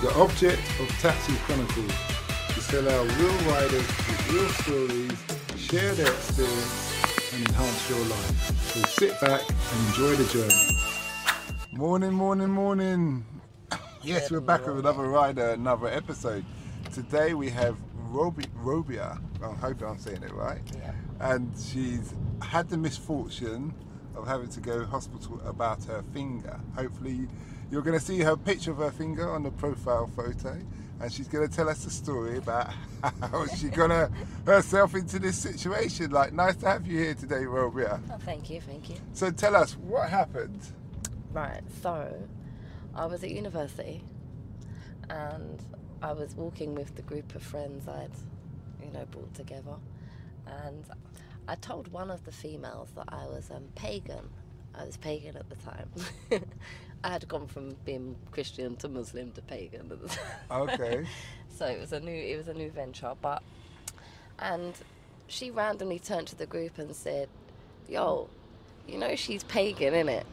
The object of Taxi Chronicles is to allow real riders with real stories share their experience and enhance your life. So sit back and enjoy the journey. Morning, morning, morning. Yes, we're back with another rider, another episode. Today we have Robi, Robia. Oh, I hope I'm saying it right. Yeah. And she's had the misfortune of having to go hospital about her finger. Hopefully, you're going to see her picture of her finger on the profile photo, and she's going to tell us a story about how she got her, herself into this situation. Like, nice to have you here today, Robia. Oh, thank you, thank you. So tell us what happened. Right, so I was at university and I was walking with the group of friends I'd, you know, brought together. And I told one of the females that I was um, pagan. I was pagan at the time. I had gone from being Christian to Muslim to pagan at the time. Okay. so it was a new it was a new venture but and she randomly turned to the group and said yo you know she's pagan innit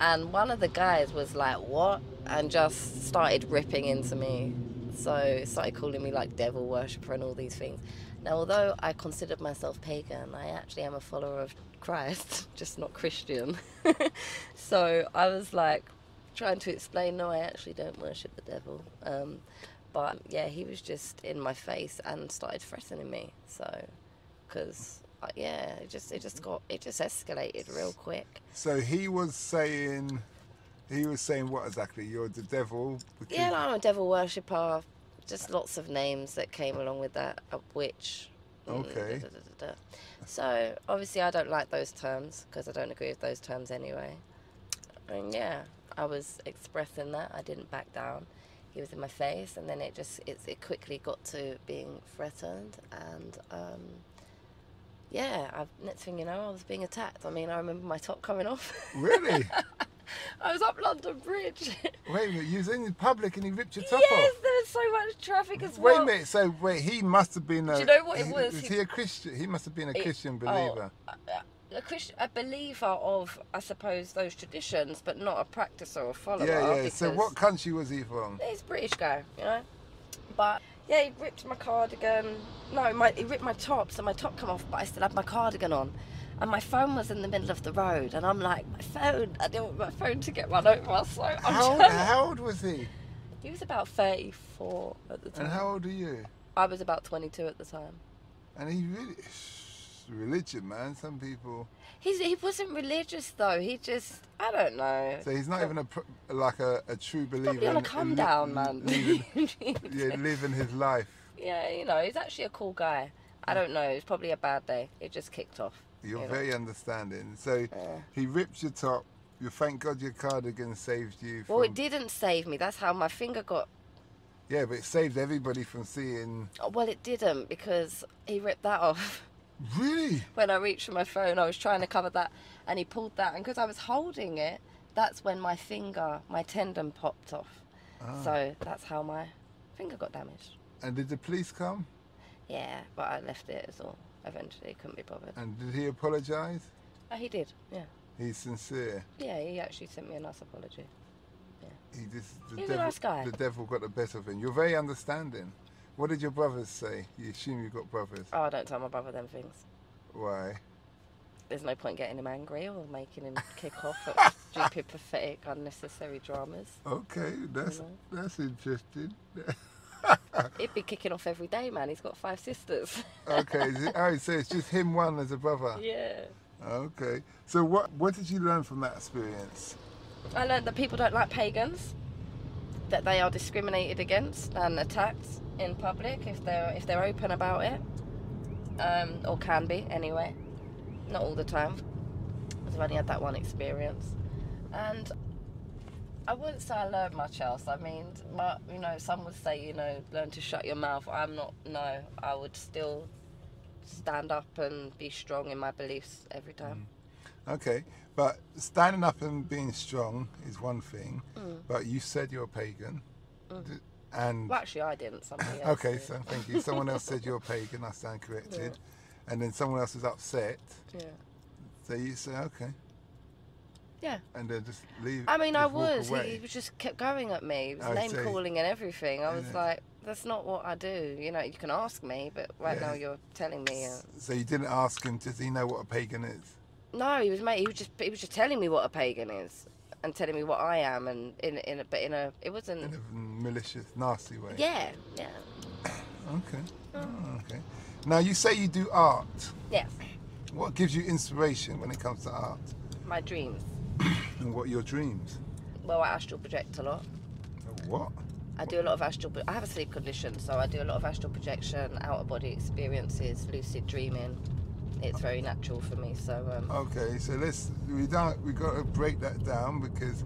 and one of the guys was like what and just started ripping into me so started calling me like devil worshipper and all these things now although i considered myself pagan i actually am a follower of christ just not christian. So i was like trying to explain no i actually don't worship the devil. Um, but yeah he was just in my face and started threatening me. So because uh, yeah it just it just got it just escalated real quick. So he was saying, he was saying what exactly? You're the devil. because- yeah like, i'm a devil worshipper just lots of names that came along with that a witch. Mm, Okay. da, da, da, so obviously i don't like those terms because i don't agree with those terms anyway. And yeah i was expressing that. I didn't back down. He was in my face and then it just it, it quickly got to being threatened and um, yeah I, next thing you know i was being attacked. I mean i remember my top coming off. Really? i was up london bridge Wait a minute, you was in public and he ripped your top yes off. there was so much traffic as Wait well a minute, so wait, he must have been a. Do you know what it he- was? Was He- he a Christian? He must have been a It- Christian oh, believer. a, a, Christian, a believer of, I suppose, those traditions, but not a practicer or follower. yeah, yeah. So what country was he from? He's a British guy, you know. But yeah, he ripped my cardigan. No, my he ripped my top, so my top come off, but I still had my cardigan on. And my phone was in the middle of the road, and I'm like, my phone! I didn't want my phone to get run over, so I'm How, trying. how old was he? He was about 34 at the time. And how old are you? I was about 22 at the time. And he really. Religion, man. Some people. He's, he wasn't religious though. He just, I don't know. So he's not even a like a, a true believer. Probably on a come down, man. Living, yeah, living his life. Yeah, you know, he's actually a cool guy. I don't know. It's probably a bad day. It just kicked off. You're you very understanding. So he ripped your top. You thank God your cardigan saved you. Well, it didn't save me. That's how my finger got. Yeah, but it saved everybody from seeing. oh, Well, it didn't because he ripped that off. Really? When I reached for my phone, I was trying to cover that, and he pulled that. And because I was holding it, that's when my finger, my tendon popped off. Ah. So that's how my finger got damaged. And did the police come? Yeah, but I left it as all. Eventually, couldn't be bothered. And did he apologise? Oh, uh, he did. Yeah. He's sincere. Yeah, he actually sent me a nice apology. He just the He's a devil. nice guy. The devil got the best of him. You're very understanding. What did your brothers say? You assume you've got brothers. Oh, I don't tell my brother them things. Why? There's no point getting him angry or making him kick off at stupid, pathetic, unnecessary dramas. Okay, that's know. that's interesting. He'd be kicking off every day, man. He's got five sisters. okay, oh, so it's just him one as a brother. yeah. Okay. So what what did you learn from that experience? I learned that people don't like pagans, that they are discriminated against and attacked in public if they're if they're open about it, um, or can be anyway. Not all the time. I've only had that one experience, and I wouldn't say I learned much else. I mean, my, you know, some would say you know learn to shut your mouth. I'm not. No, I would still stand up and be strong in my beliefs every time. Okay, but standing up and being strong is one thing. Mm. But you said you're a pagan, D- and Well, actually, I didn't. Somebody else. okay, did. so thank you. Someone else said you're a pagan. I stand corrected, and then someone else was upset. Yeah. So you say, okay. Yeah. And then just leave. I mean, I was. He, he just kept going at me. He was I name see. calling and everything. I was Yeah. like, that's not what I do. You know, you can ask me, but right Yeah. now you're telling me. Uh, So you didn't ask him, does he know what a pagan is? no, he was mate. He was just he was just telling me what a pagan is and telling me what I am, and in in a, but in a it wasn't. In a malicious, nasty way. yeah, yeah, Okay. Oh, okay. Now you say you do art. yes. What gives you inspiration when it comes to art? My dreams. And what are your dreams? Well, I astral project a lot. What? I do a lot of astral. I have a sleep condition, so I do a lot of astral projection, out of body experiences, lucid dreaming. It's very natural for me. So um, Okay, so let's we don't we got to break that down because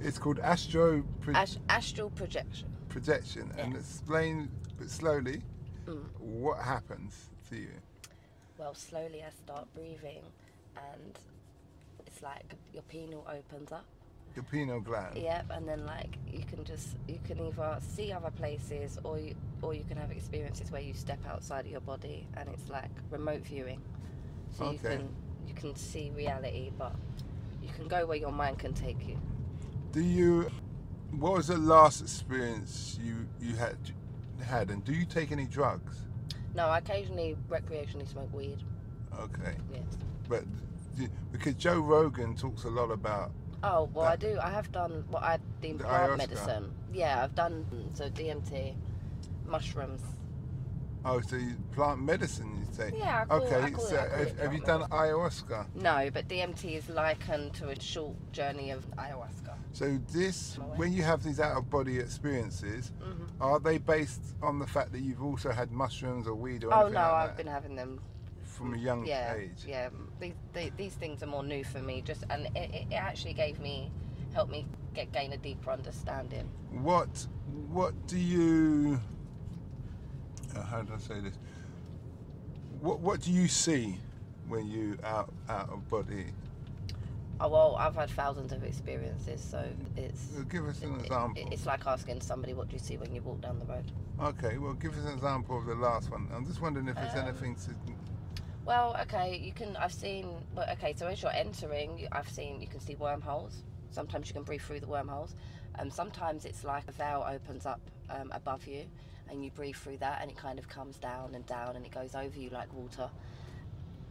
it's called astro pro- ast- astral projection. projection and Yeah. explain but slowly Mm. what happens to you. Well, slowly I start breathing, and it's like your penile opens up. Your pineal gland. Yep, and then like you can just you can either see other places or you or you can have experiences where you step outside of your body and it's like remote viewing. So you can you can see reality, but you can go where your mind can take you. Do you? What was the last experience you you had had, and do you take any drugs? No, I occasionally recreationally smoke weed. Okay, Yes. but do- because Joe Rogan talks a lot about Oh well, That- I do. I have done what I deem The plant medicine. Yeah, I've done so DMT, mushrooms. oh, so you, plant medicine. You say Yeah, call, okay. So it, have, have you done ayahuasca? No, but DMT is likened to a short journey of ayahuasca. So this, when you have these out of body experiences, hmm are they based on the fact that you've also had mushrooms or weed or Oh no, like I've that been having them. From a young yeah, age? yeah. These, these these things are more new for me. Just and it, it actually gave me, helped me get gain a deeper understanding. What what do you? Uh, how do I say this? What what do you see when you out out of body? Oh well, I've had thousands of experiences, so it's. Uh, Give us an it- example. it- it's like asking somebody what do you see when you walk down the road. Okay, well, give us an example of the last one. I'm just wondering if there's Um, anything to. Well, okay, you can. I've seen. Well, okay, so as you're entering, I've seen you can see wormholes. Sometimes you can breathe through the wormholes. Um, sometimes it's like a veil opens up um, above you, and you breathe through that, and it kind of comes down and down, and it goes over you like water.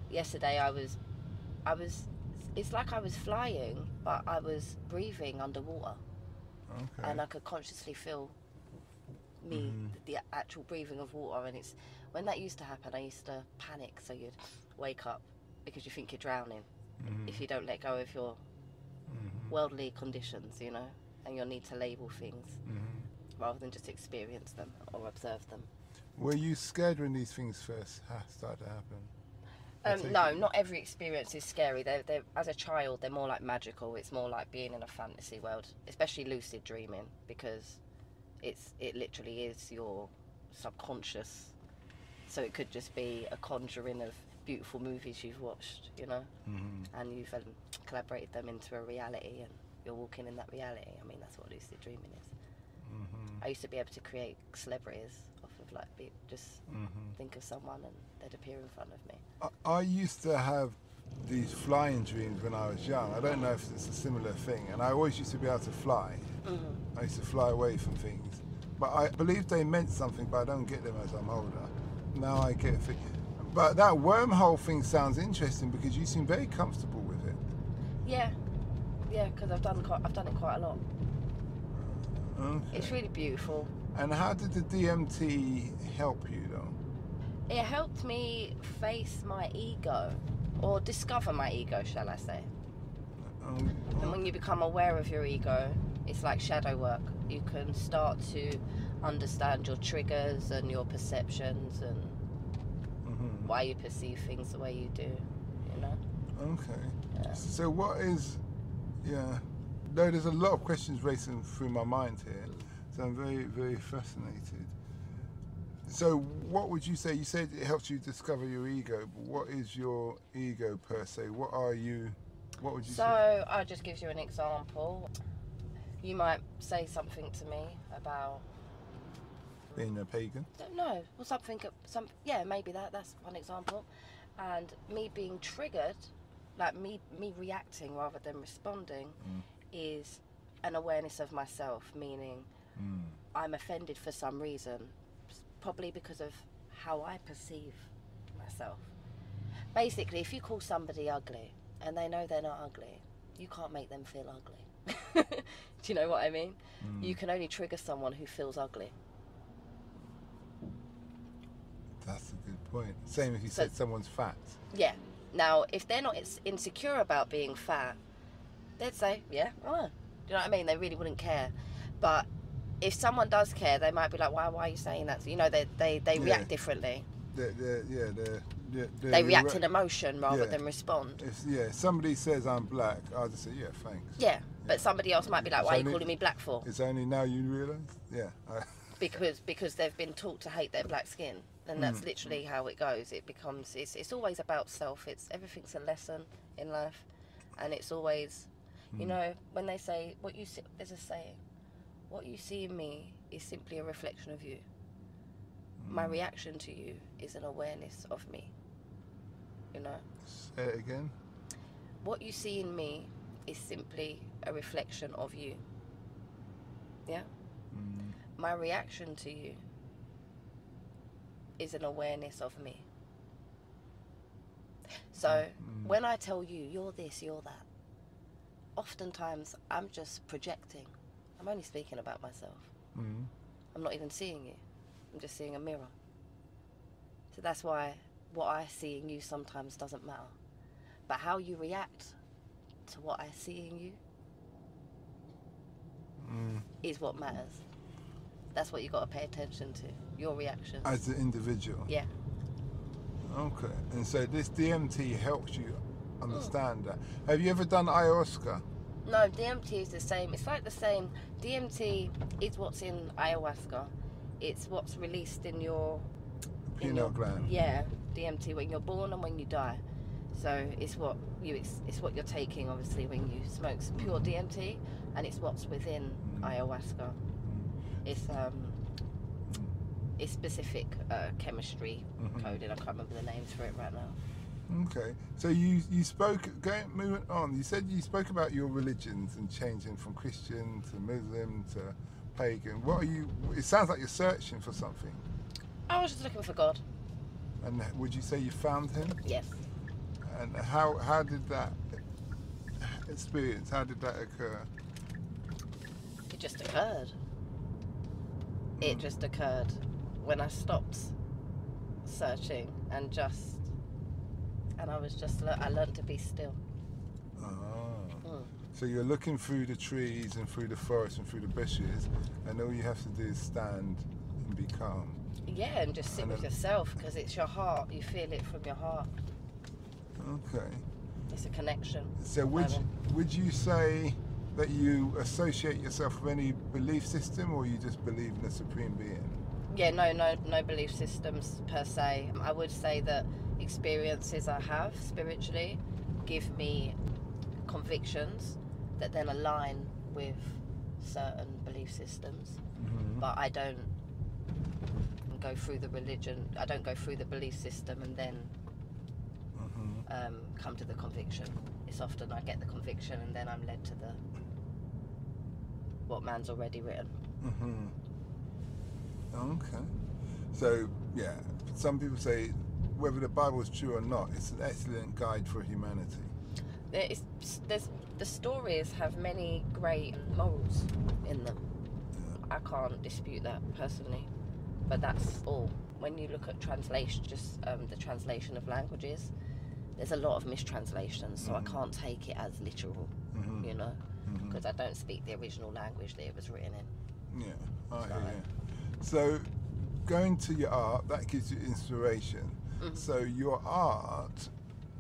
Yesterday, I was, I was. It's like I was flying, but I was breathing underwater, Okay. and I could consciously feel me, Mhm. the actual breathing of water. And it's when that used to happen, I used to panic. So you'd wake up because you think you're drowning Mhm, if you don't let go of your mhm, worldly conditions, you know, and you'll need to label things rather than just experience them or observe them. Were you scared when these things first started to happen? Um, no, it- not every experience is scary. They're, they're, as a child, they're more like magical. It's more like being in a fantasy world, especially lucid dreaming, because it's it literally is your subconscious. So it could just be a conjuring of beautiful movies you've watched, you know, Mhm. and you've um, collaborated them into a reality, and you're walking in that reality. I mean, that's what lucid dreaming is. Mhm. I used to be able to create celebrities off of like be, just Mhm. think of someone and they'd appear in front of me. I, I used to have these flying dreams when I was young. I don't know if it's a similar thing, and I always used to be able to fly. Mm-hmm. I used to fly away from things, but I believe they meant something, but I don't get them as I'm older. Now I get things. But that wormhole thing sounds interesting because you seem very comfortable with it. Yeah, yeah, because I've done quite, I've done it quite a lot. Okay. It's really beautiful. And how did the DMT help you though? It helped me face my ego, or discover my ego, shall I say? Um, And when you become aware of your ego, it's like shadow work. You can start to understand your triggers and your perceptions and mhm. why you perceive things the way you do. You know. Okay. Yeah. So what is, yeah, no, there's a lot of questions racing through my mind here. So I'm very, very fascinated. So what would you say? You said it helps you discover your ego, but what is your ego per se? What are you, what would you say? So I'll just give you an example. You might say something to me about Being a pagan? don't know, or something. Some yeah, maybe that. That's one example. And me being triggered like me me reacting rather than responding Mm. is an awareness of myself meaning Mm. i'm offended for some reason probably because of how i perceive myself basically if you call somebody ugly and they know they're not ugly you can't make them feel ugly do you know what i mean Mm. you can only trigger someone who feels ugly That's a good point. Same if you So- said someone's fat. Yeah. Now, if they're not insecure about being fat, they'd say, yeah, oh. Do you know what I mean? They really wouldn't care. But if someone does care, they might be like, why, why are you saying that? So, you know, they, they, they Yeah. react differently. The, the, yeah, the, the, the, They react re- in emotion rather yeah. than respond. If, yeah, somebody says I'm black, I'll just say, yeah, thanks. Yeah. But somebody else might be like, It's why are you calling me black for? It's only now you realise? Yeah. Because because they've been taught to hate their black skin. And that's Mm. literally how it goes. It becomes, it's, it's always about self. It's Everything's a lesson in life. And it's always, you Mm. know, when they say, what you see, there's a saying, what you see in me is simply a reflection of you. My Mm. reaction to you is an awareness of me. You know, Say it again. what you see in me is simply a reflection of you. Yeah? Mm. My reaction to you is an awareness of me. So Mm. when I tell you, you're this, you're that, oftentimes I'm just projecting. I'm only speaking about myself. Mm. I'm not even seeing you. I'm just seeing a mirror. So that's why what I see in you sometimes doesn't matter. But how you react to what I see in you Mm. is what matters. That's what you got to pay attention to. Your reaction. As an individual. Yeah. Okay. And so this DMT helps you understand that. Have you ever done ayahuasca? No, DMT is the same. It's like the same. DMT is what's in ayahuasca. It's what's released in your in Pineal your- gland. Yeah, DMT when you're born and when you die. So it's what you it's, it's what you're taking obviously when you smoke pure DMT, and it's what's within ayahuasca. It's um it's specific uh, chemistry Mhm. coded. I can't remember the names for it right now. Okay. So you you spoke going moving on. You said you spoke about your religions and changing from Christian to Muslim to pagan. What are you? It sounds like you're searching for something. I was just looking for God. And would you say you found him? Yes. And how how did that experience? How did that occur? It just occurred. It Mm. just occurred when I stopped searching and just, and I was just, le- I learned to be still. Ah. Mm. So you're looking through the trees and through the forest and through the bushes, and all you have to do is stand and be calm. Yeah, and just sit And with yourself because it's your heart. You feel it from your heart. Okay. It's a connection. So would you, would you say that you associate yourself with any belief system, or you just believe in a supreme being? Yeah, no, no, no belief systems per se. I would say that experiences I have spiritually give me convictions that then align with certain belief systems. Mm-hmm. but I don't go through the religion. I don't go through the belief system and then hmm um, come to the conviction. It's often I get the conviction and then I'm led to the what man's already written. hmm Okay. So yeah, some people say whether the Bible is true or not, it's an excellent guide for humanity. There is, there's, the stories have many great morals in them. I can't dispute that personally, but that's all. When you look at translation, just um, the translation of languages, there's a lot of mistranslations, so Mhm. I can't take it as literal, hmm you know, because I don't speak the original language that it was written in. Yeah, I hear So- you. So, going to your art, that gives you inspiration. Mhm. So, your art,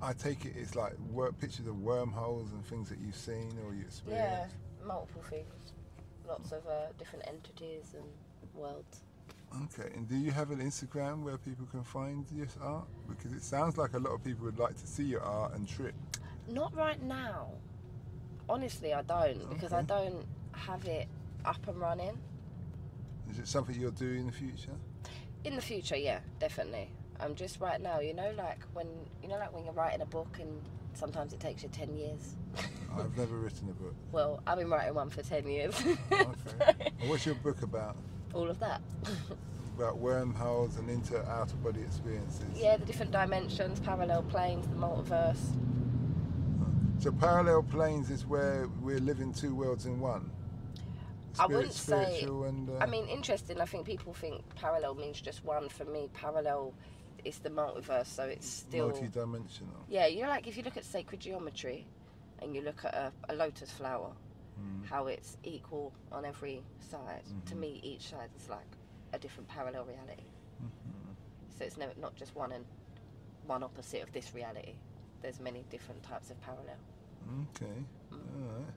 I take it, is like work, pictures of wormholes and things that you've seen or you experienced. Yeah, multiple things, lots of uh, different entities and worlds. Okay, and do you have an Instagram where people can find your art? Because it sounds like a lot of people would like to see your art and trip. Not right now. Honestly, I don't because I don't have it up and running. Is it something you'll do in the future? In the future, yeah, definitely. I'm just right now, you know, like when you know, like when you're writing a book and sometimes it takes you 10 years. I've never written a book. Well, I've been writing one for 10 years. Okay. And what's your book about? All of that. About wormholes and inter outer body experiences. Yeah, the different dimensions, parallel planes, the multiverse. So parallel planes is where we're living two worlds in one. I wouldn't say- and. Uh, I mean, interesting. I think people think parallel means just one. For me, parallel is the multiverse, so it's still. multi-dimensional. Yeah, you know, like if you look at sacred geometry and you look at a, a lotus flower, Mm. how it's equal on every side. To Mhm. me, each side is like a different parallel reality. Mhm. So it's never not just one and one opposite of this reality. There's many different types of parallel. Okay. All right.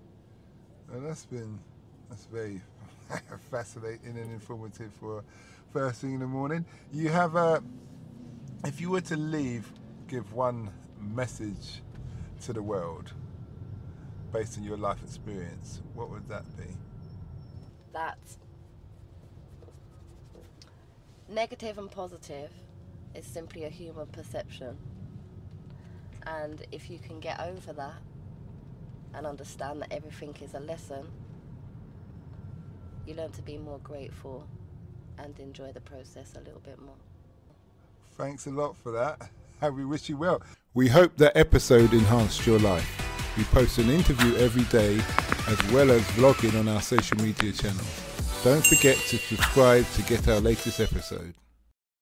Well, that's been that's very fascinating and informative for first thing in the morning. You have a. If you were to leave, give one message to the world based on your life experience, what would that be? That negative and positive is simply a human perception. And if you can get over that and understand that everything is a lesson, you learn to be more grateful and enjoy the process a little bit more. Thanks a lot for that. And we wish you well. We hope that episode enhanced your life. We post an interview every day as well as vlogging on our social media channels. Don't forget to subscribe to get our latest episode.